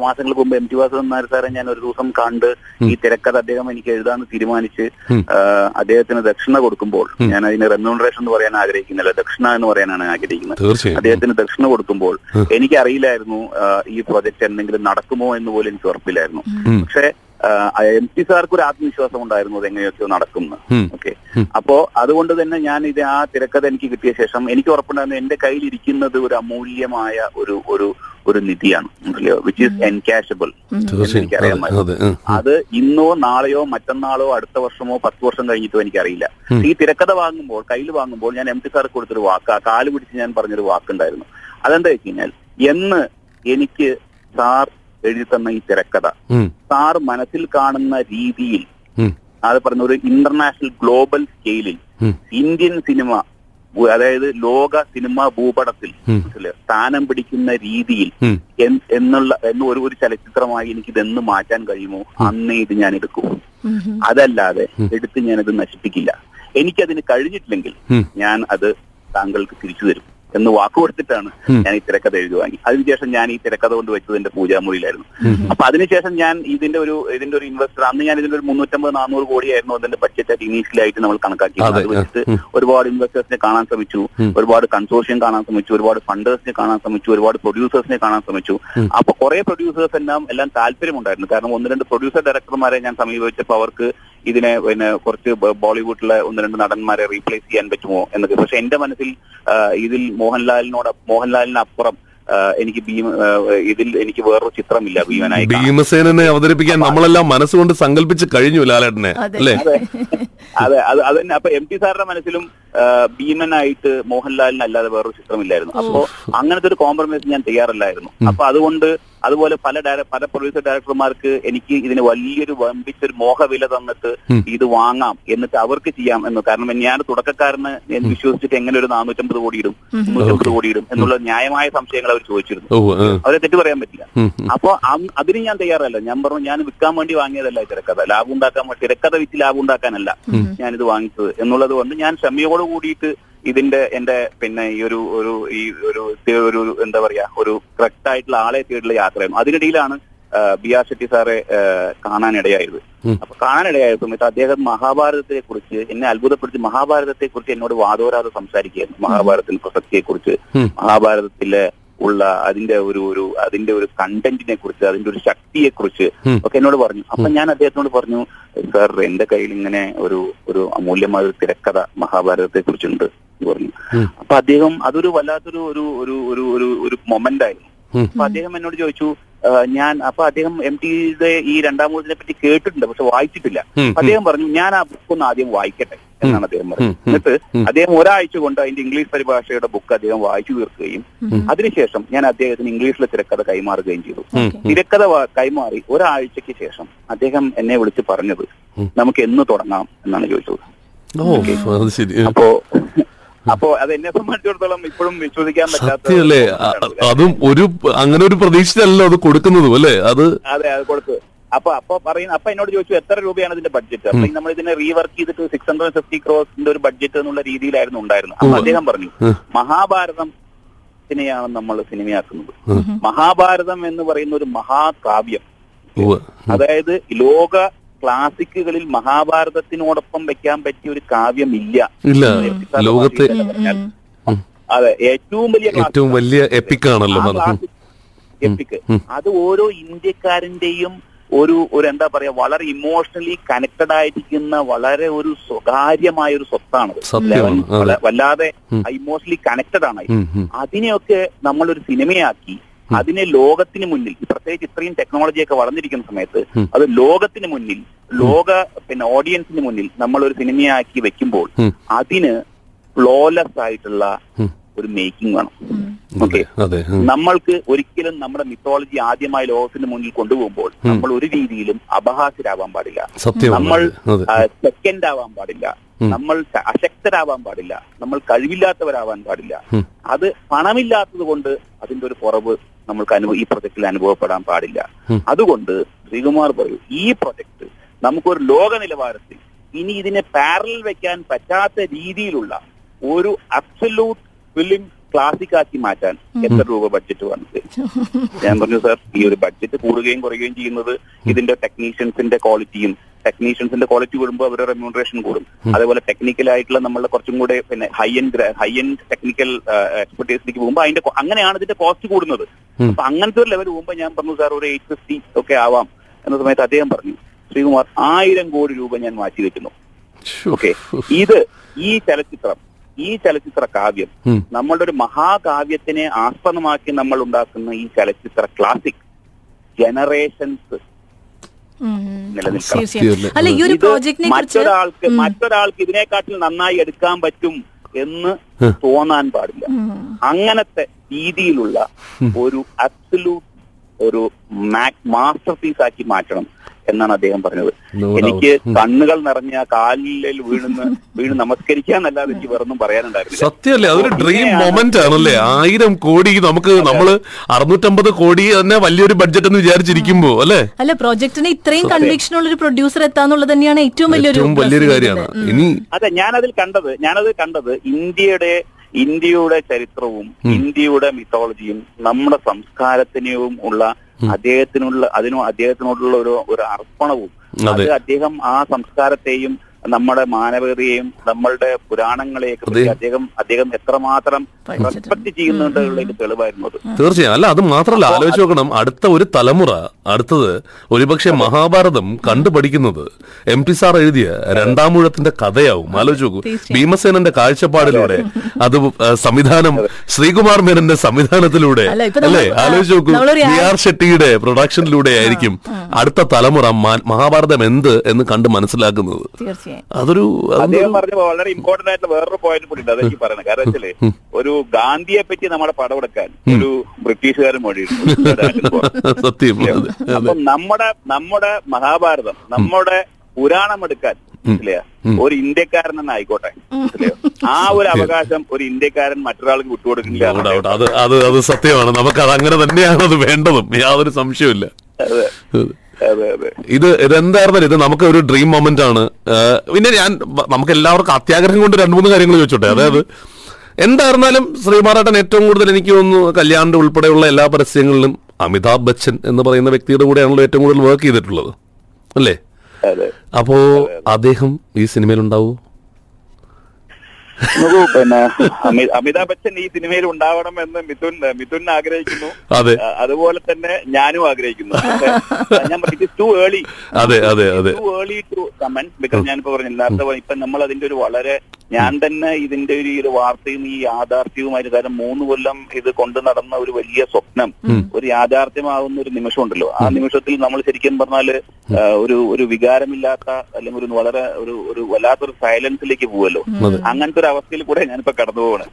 S4: മാസങ്ങൾക്ക് മുമ്പ് എം ടി വാസുദേവൻ നായർ സാറെ ഞാൻ ഒരു ദിവസം കണ്ട് ഈ തിരക്കഥ അദ്ദേഹം എനിക്ക് എഴുതാന്ന് തീരുമാനിച്ച് അദ്ദേഹത്തിന് ദക്ഷിണ കൊടുക്കുമ്പോൾ ഞാൻ അതിന് റെമ്യൂണറേഷൻ എന്ന് പറയാൻ ആഗ്രഹിക്കുന്നില്ല. ദക്ഷിണ എന്ന് പറയാനാണ് ആഗ്രഹിക്കുന്നത്. അദ്ദേഹത്തിന് ദക്ഷിണ കൊടുക്കുമ്പോൾ എനിക്കറിയില്ലായിരുന്നു ഈ പ്രൊജക്ട് എന്തെങ്കിലും നടക്കുമോ എന്ന് പോലും എനിക്ക് ഉറപ്പില്ലായിരുന്നു. പക്ഷെ എം പി സാർക്ക് ഒരു ആത്മവിശ്വാസം ഉണ്ടായിരുന്നു അത് എങ്ങനെയൊക്കെയോ നടക്കുന്നു. ഓക്കെ. അപ്പോ അതുകൊണ്ട് തന്നെ ഞാൻ ഇത് ആ തിരക്കഥ എനിക്ക് കിട്ടിയ ശേഷം എനിക്ക് ഉറപ്പുണ്ടായിരുന്നു എന്റെ കയ്യിൽ ഇരിക്കുന്നത് ഒരു അമൂല്യമായ ഒരു ഒരു ഒരു നിധിയാണ്. വിച്ച് ഈസ് എൻകാഷബിൾ എനിക്കറിയാമായിരുന്നു. അതെ ഇന്നോ നാളെയോ മറ്റന്നാളോ അടുത്ത വർഷമോ പത്ത് വർഷം കഴിഞ്ഞിട്ടോ എനിക്കറിയില്ല. ഈ തിരക്കഥ വാങ്ങുമ്പോൾ കയ്യിൽ വാങ്ങുമ്പോൾ ഞാൻ എം ടി സാർക്ക് കൊടുത്തൊരു വാക്ക് ആ കാൽ പിടിച്ച് ഞാൻ പറഞ്ഞൊരു വാക്കുണ്ടായിരുന്നു. അതെന്താ വെച്ച് കഴിഞ്ഞാൽ എന്ന് എനിക്ക് സാർ എഴുതി തന്ന ഈ തിരക്കഥ. സാർ മനസ്സിൽ കാണുന്ന രീതിയിൽ. അത് പറഞ്ഞ ഒരു ഇന്റർനാഷണൽ ഗ്ലോബൽ സ്കെയിലിൽ ഇന്ത്യൻ സിനിമ അതായത് ലോക സിനിമാ ഭൂപടത്തിൽ. സ്ഥാനം പിടിക്കുന്ന രീതിയിൽ എന്നുള്ള എന്ന് ഒരു ഒരു ചലച്ചിത്രമായി എനിക്ക് ഇതെന്ന് മാറ്റാൻ കഴിയുമോ? അന്നേ ഇത് ഞാൻ എടുക്കും അതല്ലാതെ എടുത്ത് ഞാനത് നശിപ്പിക്കില്ല. എനിക്കതിന് കഴിഞ്ഞിട്ടില്ലെങ്കിൽ. ഞാൻ അത് താങ്കൾക്ക് തിരിച്ചു തരും. എന്ന് വാക്ക് കൊടുത്തിട്ടാണ് ഞാൻ ഈ തിരക്കഥ എഴുതി വാങ്ങി അതിനുശേഷം ഞാൻ ഈ തിരക്കഥ കൊണ്ട് വെച്ചത് എന്റെ പൂജാമുറിയിലായിരുന്നു. അപ്പൊ അതിനുശേഷം ഞാൻ ഇതിന്റെ ഒരു ഇതിന്റെ ഒരു ഇൻവെസ്റ്റർ അന്ന് ഞാൻ ഇതിന്റെ ഒരു മുന്നൂറ്റമ്പത് നാനൂറ് കോടിയായിരുന്നു അതിന്റെ ബഡ്ജറ്റ് ഇനീഷ്യലായിട്ട് നമ്മൾ കണക്കാക്കി
S1: അതെ,
S4: അത് വെച്ചിട്ട് ഒരുപാട് ഇൻവെസ്റ്റേഴ്സിനെ കാണാൻ ശ്രമിച്ചു. ഒരുപാട് കൺസോർഷ്യം കാണാൻ ശ്രമിച്ചു. ഒരുപാട് ഫണ്ടേഴ്സിനെ കാണാൻ ശ്രമിച്ചു. ഒരുപാട് പ്രൊഡ്യൂസേഴ്സിനെ കാണാൻ ശ്രമിച്ചു. അപ്പൊ കുറെ പ്രൊഡ്യൂസേഴ്സ് എല്ലാം എല്ലാം താല്പര്യമുണ്ടായിരുന്നു. കാരണം ഒന്ന് രണ്ട് പ്രൊഡ്യൂസർ ഡയറക്ടർമാരെ ഞാൻ സമീപിച്ചപ്പോൾ അവർക്ക് ഇതിനെ പിന്നെ കുറച്ച് ബോളിവുഡിലെ ഒന്ന് രണ്ട് നടന്മാരെ റീപ്ലേസ് ചെയ്യാൻ പറ്റുമോ എന്നൊക്കെ പക്ഷെ എന്റെ മനസ്സിൽ ഇതിൽ മോഹൻലാലിനോട് മോഹൻലാലിനപ്പുറം എനിക്ക് ഭീമ ഇതിൽ എനിക്ക് വേറൊരു ചിത്രമില്ല ഭീമനായി
S1: ഭീമസേനെ അവതരിപ്പിക്കാൻ നമ്മളെല്ലാം മനസ്സുകൊണ്ട് സങ്കല്പിച്ച് കഴിഞ്ഞു ലാലേട്ടനെ
S2: അതെ.
S1: അല്ലേ?
S4: അതെ. അതെ അത് തന്നെ. അപ്പൊ എം ടി സാറിന്റെ മനസ്സിലും ഭീമനായിട്ട് മോഹൻലാലിന് അല്ലാതെ വേറൊരു ചിത്രമില്ലായിരുന്നു. അപ്പോ അങ്ങനത്തെ ഒരു കോംപ്രമൈസ് ഞാൻ തയ്യാറല്ലായിരുന്നു. അപ്പൊ അതുകൊണ്ട് അതുപോലെ പല പല പ്രൊഡ്യൂസർ ഡയറക്ടർമാർക്ക് എനിക്ക് ഇതിന് വലിയൊരു വമ്പിച്ചൊരു മോഹവില തന്നിട്ട് ഇത് വാങ്ങാം എന്നിട്ട് അവർക്ക് ചെയ്യാം എന്ന്. കാരണം ഞാൻ തുടക്കക്കാരന് ഞാൻ വിശ്വസിച്ചിട്ട് എങ്ങനെ ഒരു നാനൂറ്റമ്പത് കോടി ഇടും മുന്നൂറ്റമ്പത് കോടി ഇടും എന്നുള്ള ന്യായമായ സംശയങ്ങൾ അവർ ചോദിച്ചിരുന്നു. അവരെ തെറ്റ് പറയാൻ പറ്റില്ല. അപ്പോൾ അതിന് ഞാൻ തയ്യാറല്ല. ഞാൻ പറഞ്ഞു ഞാൻ വിൽക്കാൻ വേണ്ടി വാങ്ങിയതല്ല തിരക്കഥ. ലാഭം ഉണ്ടാക്കാൻ വേണ്ടി തിരക്കഥ വിറ്റ് ലാഭം ഉണ്ടാക്കാനല്ല ഞാനിത് വാങ്ങിച്ചത് എന്നുള്ളത് കൊണ്ട് ഞാൻ ക്ഷമയോട് കൂടിയിട്ട് ഇതിന്റെ എന്റെ പിന്നെ ഈ ഒരു ഒരു ഈ ഒരു ഒരു എന്താ പറയാ ഒരു കറക്റ്റ് ആയിട്ടുള്ള ആളെ തേടിയുള്ള യാത്രയും. അതിനിടയിലാണ് ബി ആർ ഷെട്ടി സാറെ കാണാനിടയായത്. അപ്പൊ കാണാനിടയായ സമയത്ത് അദ്ദേഹം മഹാഭാരതത്തെ കുറിച്ച് എന്നെ അത്ഭുതപ്പെടുത്തി മഹാഭാരതത്തെ കുറിച്ച് എന്നോട് വാദോരാതെ സംസാരിക്കുകയായിരുന്നു. മഹാഭാരതത്തിന്റെ പ്രസക്തിയെ കുറിച്ച് മഹാഭാരതത്തിലെ ഉള്ള അതിന്റെ ഒരു ഒരു അതിന്റെ ഒരു കണ്ടന്റിനെ കുറിച്ച് അതിന്റെ ഒരു ശക്തിയെ കുറിച്ച് ഒക്കെ എന്നോട് പറഞ്ഞു. അപ്പൊ ഞാൻ അദ്ദേഹത്തിനോട് പറഞ്ഞു സാർ എന്റെ കയ്യിൽ ഇങ്ങനെ ഒരു ഒരു അമൂല്യമായ ഒരു തിരക്കഥ മഹാഭാരതത്തെ കുറിച്ചുണ്ട് പറഞ്ഞു. അപ്പൊ അദ്ദേഹം അതൊരു വല്ലാത്തൊരു ഒരു ഒരു ഒരു ഒരു ഒരു മൊമെന്റ് ആയിരുന്നു. അപ്പൊ അദ്ദേഹം എന്നോട് ചോദിച്ചു ഞാൻ അപ്പൊ അദ്ദേഹം എം ടിയുടെ ഈ രണ്ടാം മൂലത്തിനെ പറ്റി കേട്ടിട്ടുണ്ട് പക്ഷെ വായിച്ചിട്ടില്ല. അദ്ദേഹം പറഞ്ഞു ഞാൻ ആ ബുക്ക് ഒന്ന് ആദ്യം വായിക്കട്ടെ. എന്നാണ് അദ്ദേഹം
S1: പറയുന്നത്
S4: എന്നിട്ട് അദ്ദേഹം ഒരാഴ്ച കൊണ്ട് അതിന്റെ ഇംഗ്ലീഷ് പരിഭാഷയുടെ ബുക്ക് അദ്ദേഹം വായിച്ചു തീർക്കുകയും അതിനുശേഷം ഞാൻ അദ്ദേഹത്തിന് ഇംഗ്ലീഷിലെ തിരക്കഥ കൈമാറുകയും ചെയ്തു. തിരക്കഥ കൈമാറി ഒരാഴ്ചക്ക് ശേഷം അദ്ദേഹം എന്നെ വിളിച്ച് പറഞ്ഞത് നമുക്ക് എന്ന് തുടങ്ങാം എന്നാണ് ചോദിച്ചത്. അപ്പോ അപ്പോ അത് എന്നെ സംബന്ധിച്ചിടത്തോളം ഇപ്പോഴും വിശ്വസിക്കാൻ പറ്റാത്ത
S1: അതും ഒരു അങ്ങനെ ഒരു പ്രതീക്ഷയല്ലോ അത് കൊടുക്കുന്നതും അല്ലേ? അത്
S4: അതെ അത് കൊടുത്തു. അപ്പൊ അപ്പൊ പറയുന്ന അപ്പൊ എന്നോട് ചോദിച്ചു എത്ര രൂപയാണ് ഇതിന്റെ ബഡ്ജറ്റ് അപ്പൊ നമ്മൾ ഇതിനെ റീവർക്ക് ചെയ്തിട്ട് സിക്സ് ഹൺഡ്രഡ് ഫിഫ്റ്റി ക്രോസിന്റെ ഒരു ബഡ്ജറ്റ് എന്നുള്ള രീതിയിലായിരുന്നു ഉണ്ടായിരുന്നത്. അപ്പൊ അദ്ദേഹം പറഞ്ഞു മഹാഭാരതം സിനിമയാണ് നമ്മൾ സിനിമയാക്കുന്നത്. മഹാഭാരതം എന്ന് പറയുന്ന ഒരു മഹാകാവ്യം. അതായത് ലോക ക്ലാസിക്കുകളിൽ മഹാഭാരതത്തിനോടൊപ്പം വെക്കാൻ പറ്റിയ ഒരു കാവ്യം ഇല്ല.
S1: ലോകത്തെ
S4: അതെ ഏറ്റവും വലിയ
S1: ഏറ്റവും വലിയ എപ്പിക്കാണല്ലോ അത്
S4: എപ്പിക് അത് ഓരോ ഇന്ത്യക്കാരന്റെയും ഒരു ഒരു എന്താ പറയാ വളരെ ഇമോഷണലി കണക്റ്റഡ് ആയിരിക്കുന്ന വളരെ ഒരു സ്വകാര്യമായ ഒരു സ്വത്താണ് വല്ലാതെ ഇമോഷണലി കണക്റ്റഡ് ആണ്.
S1: അതിനെയൊക്കെ നമ്മൾ
S4: ഒരു നമ്മളൊരു സിനിമയാക്കി അതിനെ ലോകത്തിന് മുന്നിൽ പ്രത്യേകിച്ച് ഇത്രയും ടെക്നോളജിയൊക്കെ വളർന്നിരിക്കുന്ന സമയത്ത് അത് ലോകത്തിന് മുന്നിൽ ലോക പിന്നെ ഓഡിയൻസിന് മുന്നിൽ നമ്മൾ ഒരു സിനിമയാക്കി വെക്കുമ്പോൾ. അതിന് ഫ്ലോലെസ് ആയിട്ടുള്ള ഒരു മേക്കിംഗ് വേണം.
S1: അതെ
S4: നമ്മൾക്ക് ഒരിക്കലും നമ്മുടെ മിത്തോളജി ആദ്യമായി ലോകത്തിന് മുന്നിൽ കൊണ്ടുപോകുമ്പോൾ നമ്മൾ ഒരു രീതിയിലും അപഹാസ്യരാവാൻ പാടില്ല. നമ്മൾ സെക്കൻഡ് ആവാൻ പാടില്ല. നമ്മൾ അശക്തരാവാൻ പാടില്ല. നമ്മൾ കഴിവില്ലാത്തവരാവാൻ പാടില്ല. അത് പണമില്ലാത്തത് കൊണ്ട് അതിന്റെ ഒരു കുറവ് നമ്മൾക്ക് അനുഭവ ഈ പ്രൊജക്റ്റിൽ അനുഭവപ്പെടാൻ പാടില്ല. അതുകൊണ്ട് ശ്രീകുമാർ പറയൂ ഈ പ്രൊജക്ട് നമുക്കൊരു ലോക നിലവാരത്തിൽ ഇനി ഇതിനെ പാരൽ വെക്കാൻ പറ്റാത്ത രീതിയിലുള്ള ഒരു അബ്സല്യൂട്ട് ഫിലിം ക്ലാസിക് ആക്കി മാറ്റാൻ എത്ര രൂപ ബഡ്ജറ്റ് വന്നത്? ഞാൻ പറഞ്ഞു സാർ ഈ ഒരു ബഡ്ജറ്റ് കൂടുകയും കുറയുകയും ചെയ്യുന്നത് ഇതിന്റെ ടെക്നീഷ്യൻസിന്റെ ക്വാളിറ്റിയും ടെക്നീഷ്യൻസിന്റെ ക്വാളിറ്റി കൂടുമ്പോൾ അവരുടെ റെമ്യൂണറേഷൻ കൂടും. അതേപോലെ ടെക്നിക്കൽ ആയിട്ടുള്ള നമ്മളുടെ കുറച്ചും കൂടെ പിന്നെ high end high end technical എക്സ്പെർട്ടീസിലേക്ക് പോകുമ്പോൾ അതിന്റെ അങ്ങനെയാണ് ഇതിന്റെ കോസ്റ്റ് കൂടുന്നത്. അപ്പൊ അങ്ങനത്തെ ഒരു ലെവൽ പോകുമ്പോൾ ഞാൻ പറഞ്ഞു സാർ ഒരു എയ്റ്റ് ഫിഫ്റ്റി ഒക്കെ ആവാം. എന്ന സമയത്ത് അദ്ദേഹം പറഞ്ഞു ശ്രീകുമാർ ആയിരം കോടി രൂപ ഞാൻ മാറ്റി വെക്കുന്നു. ഓക്കെ ഇത് ഈ ചലച്ചിത്രം ഈ ചലച്ചിത്ര കാവ്യം നമ്മളുടെ ഒരു മഹാകാവ്യത്തിനെ ആസ്പദമാക്കി നമ്മൾ ഉണ്ടാക്കുന്ന ഈ ചലച്ചിത്ര ക്ലാസിക് ജനറേഷൻസ് നിലനിൽക്കണം. മറ്റൊരാൾക്ക് മറ്റൊരാൾക്ക് ഇതിനെക്കാട്ടിൽ നന്നായി എടുക്കാൻ പറ്റും എന്ന് തോന്നാൻ പാടില്ല. അങ്ങനത്തെ രീതിയിലുള്ള ഒരു അബ്സല്യൂട്ട് ഒരു മാസ്റ്റർ പീസ് ആക്കി മാറ്റണം. എന്നാണ് അദ്ദേഹം പറഞ്ഞത്. എനിക്ക് കണ്ണുകൾ നിറഞ്ഞ കാലിൽ വീണെന്ന് വീണ് നമസ്കരിക്കാന്നല്ലാതെ എനിക്ക് വേറൊന്നും പറയാനുണ്ടായിരുന്നു
S1: സത്യമല്ലേ അതൊരു ഡ്രീം മൊമെന്റ് ആണല്ലേ? ആയിരം കോടി നമുക്ക് നമ്മൾ അറുന്നൂറ്റമ്പത് കോടി തന്നെ വലിയൊരു ബഡ്ജറ്റ് എന്ന് വിചാരിച്ചിരിക്കുമ്പോ അല്ലെ?
S2: അല്ല പ്രോജക്ടിന് ഇത്രയും കൺവിക്ഷൻ ഉള്ള ഒരു പ്രൊഡ്യൂസർ എത്താന്നുള്ളത് തന്നെയാണ് ഏറ്റവും വലിയൊരു
S1: ഏറ്റവും വലിയൊരു കാര്യമാണ്. ഇനി
S4: അതെ ഞാനതിൽ കണ്ടത് ഞാനത് കണ്ടത് ഇന്ത്യയുടെ ഇന്ത്യയുടെ ചരിത്രവും ഇന്ത്യയുടെ മിത്തോളജിയും നമ്മുടെ സംസ്കാരത്തിനെയും ഉള്ള അദ്ദേഹത്തിനുള്ള അതിനോ അദ്ദേഹത്തിനോടുള്ള ഒരു ഒരു അർപ്പണവും അത്
S1: അതെ.
S4: അദ്ദേഹം ആ സംസ്കാരത്തെയും നമ്മുടെ മാനവികതയെയും നമ്മളുടെ പുരാണങ്ങളെയൊക്കെ പറ്റി അദ്ദേഹം അദ്ദേഹം എത്രമാത്രം. റെസ്പെക്ട് ചെയ്യുന്നുണ്ടെന്നുള്ളതിന്റെ തെളിവായിരുന്നു അത്.
S1: തീർച്ചയായും. അല്ല അത് മാത്രമല്ല ആലോചിച്ച് നോക്കണം. അടുത്ത ഒരു തലമുറ അടുത്തത് ഒരുപക്ഷെ മഹാഭാരതം കണ്ടുപഠിക്കുന്നത് എം പി സാർ എഴുതിയ രണ്ടാമൂഴത്തിന്റെ കഥയാവും. ആലോചിച്ച് നോക്കൂ. ഭീമസേനന്റെ കാഴ്ചപ്പാടിലൂടെ അത് സംവിധാനം ശ്രീകുമാർ മേനന്റെ സംവിധാനത്തിലൂടെ
S2: അല്ല,
S1: ആലോചിച്ച് നോക്കൂ. ബി ആർ ഷെട്ടിയുടെ പ്രൊഡക്ഷനിലൂടെ ആയിരിക്കും അടുത്ത തലമുറ മഹാഭാരതം എന്ത് എന്ന് കണ്ട് മനസ്സിലാക്കുന്നത്.
S2: തീർച്ചയായും.
S1: അതൊരു
S4: അദ്ദേഹം പറഞ്ഞ വളരെ ഇമ്പോർട്ടന്റ് ആയിട്ടുള്ള വേറൊരു പോയിന്റ് കൂടി ഉണ്ട് അതെനിക്ക് പറയണം. കാരണം വെച്ചാൽ ഒരു ഗാന്ധിയെ പറ്റി നമ്മുടെ പടമെടുക്കാൻ ഒരു ബ്രിട്ടീഷുകാരൻ മൊഴിയിരുന്നു (laughs)
S1: സത്യം
S4: അപ്പം നമ്മുടെ നമ്മുടെ മഹാഭാരതം നമ്മുടെ പുരാണം എടുക്കാൻ? ഒരു ഇന്ത്യക്കാരൻ തന്നെ ആയിക്കോട്ടെ ആ ഒരു അവകാശം ഒരു ഇന്ത്യക്കാരൻ മറ്റൊരാൾക്ക് വിട്ടുകൊടുക്കുന്നില്ല.
S1: അത് അത് സത്യമാണ്. നമുക്ക് അത് അങ്ങനെ തന്നെയാണ് അത് വേണ്ടതും. യാതൊരു സംശയമില്ല ഇത് ഇതെന്തായിരുന്നാലും ഇത് നമുക്ക് ഒരു ഡ്രീം മൊമെന്റ് ആണ്. പിന്നെ ഞാൻ നമുക്ക് എല്ലാവർക്കും അത്യാഗ്രഹം കൊണ്ട് രണ്ട് മൂന്ന് കാര്യങ്ങൾ ചോദിച്ചോട്ടെ. അതായത് എന്തായിരുന്നാലും ശ്രീമാറാട്ടൻ ഏറ്റവും കൂടുതൽ എനിക്ക് തോന്നുന്നു കല്യാണിന്റെ ഉൾപ്പെടെയുള്ള എല്ലാ പരസ്യങ്ങളിലും അമിതാഭ് ബച്ചൻ എന്ന് പറയുന്ന വ്യക്തിയുടെ കൂടെയാണല്ലോ ഏറ്റവും കൂടുതൽ വർക്ക് ചെയ്തിട്ടുള്ളത്. അല്ലേ? അപ്പോ അദ്ദേഹം ഈ സിനിമയിൽ ഉണ്ടാവൂ (laughs)
S4: നോക്കൂ പിന്നെ അമി- അമിതാഭ് ബച്ചൻ ഈ സിനിമയിൽ ഉണ്ടാവണം എന്ന് മിഥുൻ മിഥുൻ ആഗ്രഹിക്കുന്നു.
S1: അതെ.
S4: അതുപോലെ തന്നെ ഞാനും ആഗ്രഹിക്കുന്നു. ഞാൻ ഇറ്റ് ടു ഏർലി
S1: അതെ അതെ അതെ.
S4: Too early to comment because ഞാനിപ്പോ പറഞ്ഞു നേരത്തെ ഇപ്പൊ നമ്മൾ അതിന്റെ ഒരു വളരെ ഞാൻ തന്നെ ഇതിന്റെ ഒരു ഒരു വാർത്തയും ഈ യാഥാർത്ഥ്യവുമായിട്ട് കാരണം മൂന്ന് കൊല്ലം ഇത് കൊണ്ടു നടന്ന ഒരു വലിയ സ്വപ്നം ഒരു യാഥാർത്ഥ്യമാകുന്ന ഒരു നിമിഷം ഉണ്ടല്ലോ ആ നിമിഷത്തിൽ നമ്മൾ ശരിക്കും പറഞ്ഞാൽ ഒരു ഒരു വികാരമില്ലാത്ത അല്ലെങ്കിൽ ഒരു വളരെ ഒരു ഒരു വല്ലാത്തൊരു സൈലൻസിലേക്ക് പോവല്ലോ അങ്ങനത്തെ ഒരു അവസ്ഥയിൽ കൂടെ ഞാനിപ്പോ കടന്നു പോവാണ്.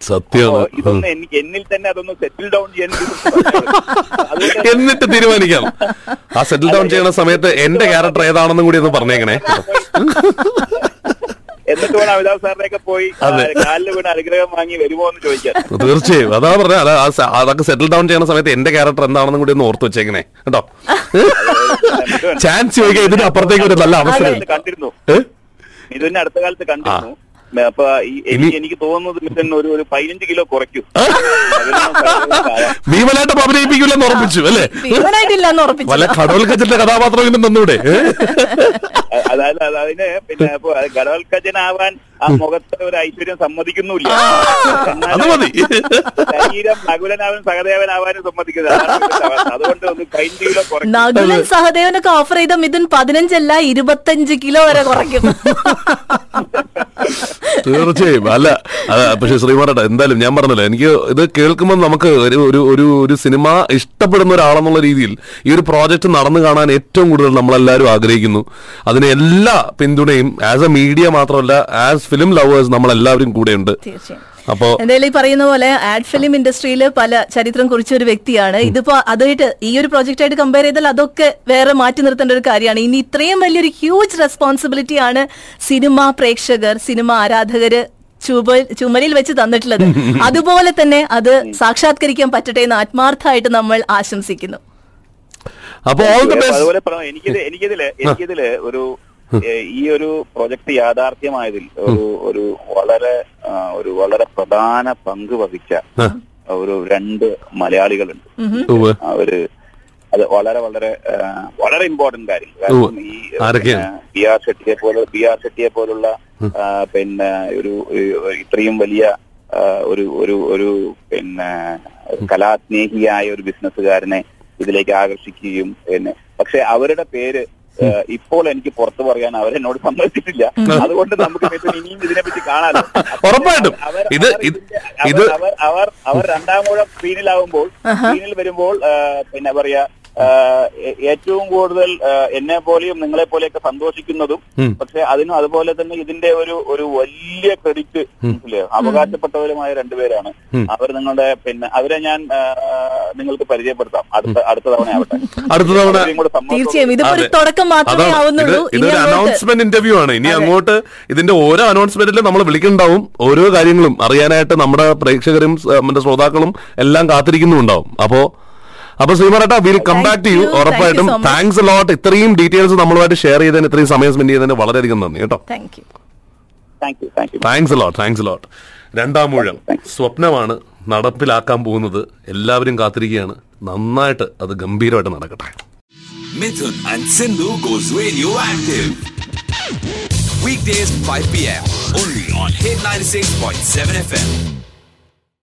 S4: ഇതൊന്ന് എനിക്ക് എന്നിൽ തന്നെ അതൊന്ന് സെറ്റിൽ ഡൗൺ ചെയ്യാൻ
S1: എന്നിട്ട് തീരുമാനിക്കാം. ആ സെറ്റിൽ ഡൗൺ ചെയ്യുന്ന സമയത്ത് എന്റെ ക്യാരക്ടർ ഏതാണെന്നും കൂടി ഒന്ന് പറഞ്ഞേക്കണേ.
S4: എന്നിട്ട് വേണം അമിതാഭ് സാറിനെ പോയി വീണ് അനുഗ്രഹം വാങ്ങി വരുമോ എന്ന് ചോദിക്കാൻ.
S1: തീർച്ചയായും. അതാ പറഞ്ഞ. അതൊക്കെ സെറ്റിൽ ഡൗൺ ചെയ്യുന്ന സമയത്ത് എന്റെ ക്യാരക്ടർ എന്താണെന്നും കൂടി ഒന്ന് ഓർത്ത് വെച്ചേക്കണേ. കേട്ടോ? ചാൻസ് ചോദിക്കാൻ ഇതിന്റെ അപ്പുറത്തേക്ക് ഒരു നല്ല അവസരം.
S4: കണ്ടിരുന്നു. ഇതിന്റെ അടുത്ത കാലത്ത് കണ്ടിരുന്നു. അപ്പൊ എനിക്ക് എനിക്ക് തോന്നുന്നത് മിഥുൻ ഒരു ഒരു പതിനഞ്ച് കിലോ കുറയ്ക്കും.
S1: ഭീമനായിട്ട് അഭിനയിപ്പിക്കില്ലെന്ന് ഉറപ്പിച്ചു അല്ലേ?
S2: ഭീമനായിട്ടില്ല എന്ന് ഉറപ്പിച്ചു.
S1: വല്ല കടവൽ കച്ചിന്റെ കഥാപാത്രം ഇങ്ങനെ തന്നൂടെ?
S4: അതായത് അത് അതിന് പിന്നെ ഇപ്പൊ ആവാൻ ആ മുഖത്ത് ഒരു ഐശ്വര്യം
S1: സമ്മതിക്കുന്നില്ല
S4: ശരീരം നകുലനാവാൻ സഹദേവനാവാനും സമ്മതിക്കുന്നത്. അതുകൊണ്ട് ഒന്ന് പതിനഞ്ച് കിലോ കുറയ്ക്കും.
S2: നകുലൻ സഹദേവനൊക്കെ ഓഫർ ചെയ്ത മിഥുൻ പതിനഞ്ചല്ല ഇരുപത്തഞ്ച് കിലോ വരെ കുറയ്ക്കും. (laughs)
S1: തീർച്ചയായും. അല്ല പക്ഷെ ശ്രീമാരേട്ടാ എന്തായാലും ഞാൻ പറഞ്ഞല്ലോ എനിക്ക് ഇത് കേൾക്കുമ്പോൾ നമുക്ക് ഒരു ഒരു ഒരു ഒരു സിനിമ ഇഷ്ടപ്പെടുന്ന ഒരാളെന്നുള്ള രീതിയിൽ ഈ ഒരു പ്രോജക്റ്റ് നടന്നു കാണാൻ ഏറ്റവും കൂടുതൽ നമ്മളെല്ലാവരും ആഗ്രഹിക്കുന്നു. അതിന് എല്ലാ പിന്തുണയും ആസ് എ മീഡിയ മാത്രമല്ല ആസ് ഫിലിം ലവേഴ്സ് നമ്മളെല്ലാവരും കൂടെയുണ്ട്. അപ്പോ
S2: എന്തായാലും ഈ പറയുന്ന പോലെ ആഡ് ഫിലിം ഇൻഡസ്ട്രിയിൽ പല ചരിത്രം കുറിച്ച ഒരു വ്യക്തിയാണ് ഇതിപ്പോ അതായിട്ട് ഈ ഒരു പ്രോജക്റ്റ് ആയിട്ട് കമ്പയർ ചെയ്താൽ അതൊക്കെ വേറെ മാറ്റി നിർത്തേണ്ട ഒരു കാര്യമാണ്. ഇനി ഇത്രയും വലിയൊരു ഹ്യൂജ് റെസ്പോൺസിബിലിറ്റി ആണ് സിനിമ പ്രേക്ഷകർ സിനിമ ആരാധകര് ചുമ ചുമലിൽ വെച്ച് തന്നിട്ടുള്ളത്. (laughs) അതുപോലെ തന്നെ അത് സാക്ഷാത്കരിക്കാൻ പറ്റട്ടെ എന്ന് ആത്മാർത്ഥമായിട്ട് നമ്മൾ ആശംസിക്കുന്നു.
S1: അപ്പൊ ഓൾ ദി ബെസ്റ്റ്
S4: അതുപോലെ എനിക്കിത് എനിക്കിതിൽ എനിക്കിതിൽ ഒരു ഈ ഒരു പ്രോജക്ട് യാഥാർത്ഥ്യമായതിൽ ഒരു ഒരു വളരെ ഒരു വളരെ പ്രധാന പങ്ക് വഹിച്ച ഒരു രണ്ട് മലയാളികളുണ്ട്. അവർ അത് വളരെ വളരെ വളരെ ഇമ്പോർട്ടന്റ് കാര്യം. കാരണം ഈ ബി ആർ ഷെട്ടിയെ പോലെ ബി ആർ ഷെട്ടിയെ പോലുള്ള പിന്നെ ഒരു ഇത്രയും വലിയ ഒരു ഒരു ഒരു പിന്നെ കലാസ്നേഹിയായ ഒരു ബിസിനസ്സുകാരനെ ഇതിലേക്ക് ആകർഷിക്കുകയും പിന്നെ പക്ഷെ അവരുടെ പേര് ഇപ്പോൾ എനിക്ക് പുറത്തു പറയാൻ അവരെന്നോട് സമ്മതിച്ചിട്ടില്ല. അതുകൊണ്ട് നമുക്ക് ഇനിയും ഇതിനെപ്പറ്റി കാണാലോ. (laughs)
S1: ഉറപ്പായിട്ടും.
S4: അവർ-
S1: ഇത്
S4: അവർ അവർ- അവർ രണ്ടാം മൂഴം സ്ക്രീനിലാവുമ്പോൾ സ്ക്രീനിൽ വരുമ്പോൾ പിന്നെ പറയാ ഏറ്റവും കൂടുതൽ എന്നെ പോലെയും നിങ്ങളെ പോലെയൊക്കെ സന്തോഷിക്കുന്നതും പക്ഷെ അതിനും അതുപോലെ തന്നെ ഇതിന്റെ ഒരു ഒരു വലിയ ക്രെഡിറ്റ് അവകാശപ്പെട്ടവരുമായ രണ്ടുപേരാണ് അവർ നിങ്ങളുടെ പിന്നെ അവരെ ഞാൻ നിങ്ങൾക്ക് പരിചയപ്പെടുത്താം. അടുത്ത അടുത്ത തവണ ആവട്ടെ.
S1: അടുത്ത തവണ
S2: തീർച്ചയായും. ഇതിപ്പോ തുടക്കം മാത്രമേ ആവുന്നുള്ളൂ.
S1: ഇതൊരു അനൗൺസ്മെന്റ് ഇന്റർവ്യൂ ആണ്. ഇനി അങ്ങോട്ട് ഇതിന്റെ ഓരോ അനൗൺസ്മെന്റിലും നമ്മൾ വിളിക്കുന്നുണ്ടാവും. ഓരോ കാര്യങ്ങളും അറിയാനായിട്ട് നമ്മുടെ പ്രേക്ഷകരും നമ്മുടെ ശ്രോതാക്കളും എല്ലാം കാത്തിരിക്കുന്നുണ്ടാവും അപ്പോ അപ്പൊ ശ്രീമാരേട്ടാ will come back to you
S2: you. Thank you
S1: ഉറപ്പായിട്ടും. താങ്ക്സ് ലോട്ട് ഇത്രയും ഡീറ്റെയിൽസ് നമ്മളുമായിട്ട് ഷെയർ ചെയ്തതിന് ഇത്രയും സമയം സ്പെൻഡ് ചെയ്തതിന് വളരെയധികം നന്ദി കേട്ടോ. താങ്ക്സ് ലോട്ട് താങ്ക്സ് ലോട്ട് രണ്ടാം മൂഴം സ്വപ്നമാണ് നടപ്പിലാക്കാൻ പോകുന്നത്. എല്ലാവരും കാത്തിരിക്കുകയാണ്. നന്നായിട്ട് അത് ഗംഭീരമായിട്ട് നടക്കട്ടെ.
S5: Mithun and Sindhu goes radioactive. Weekdays 5 p.m. Only on Hit 96.7 FM.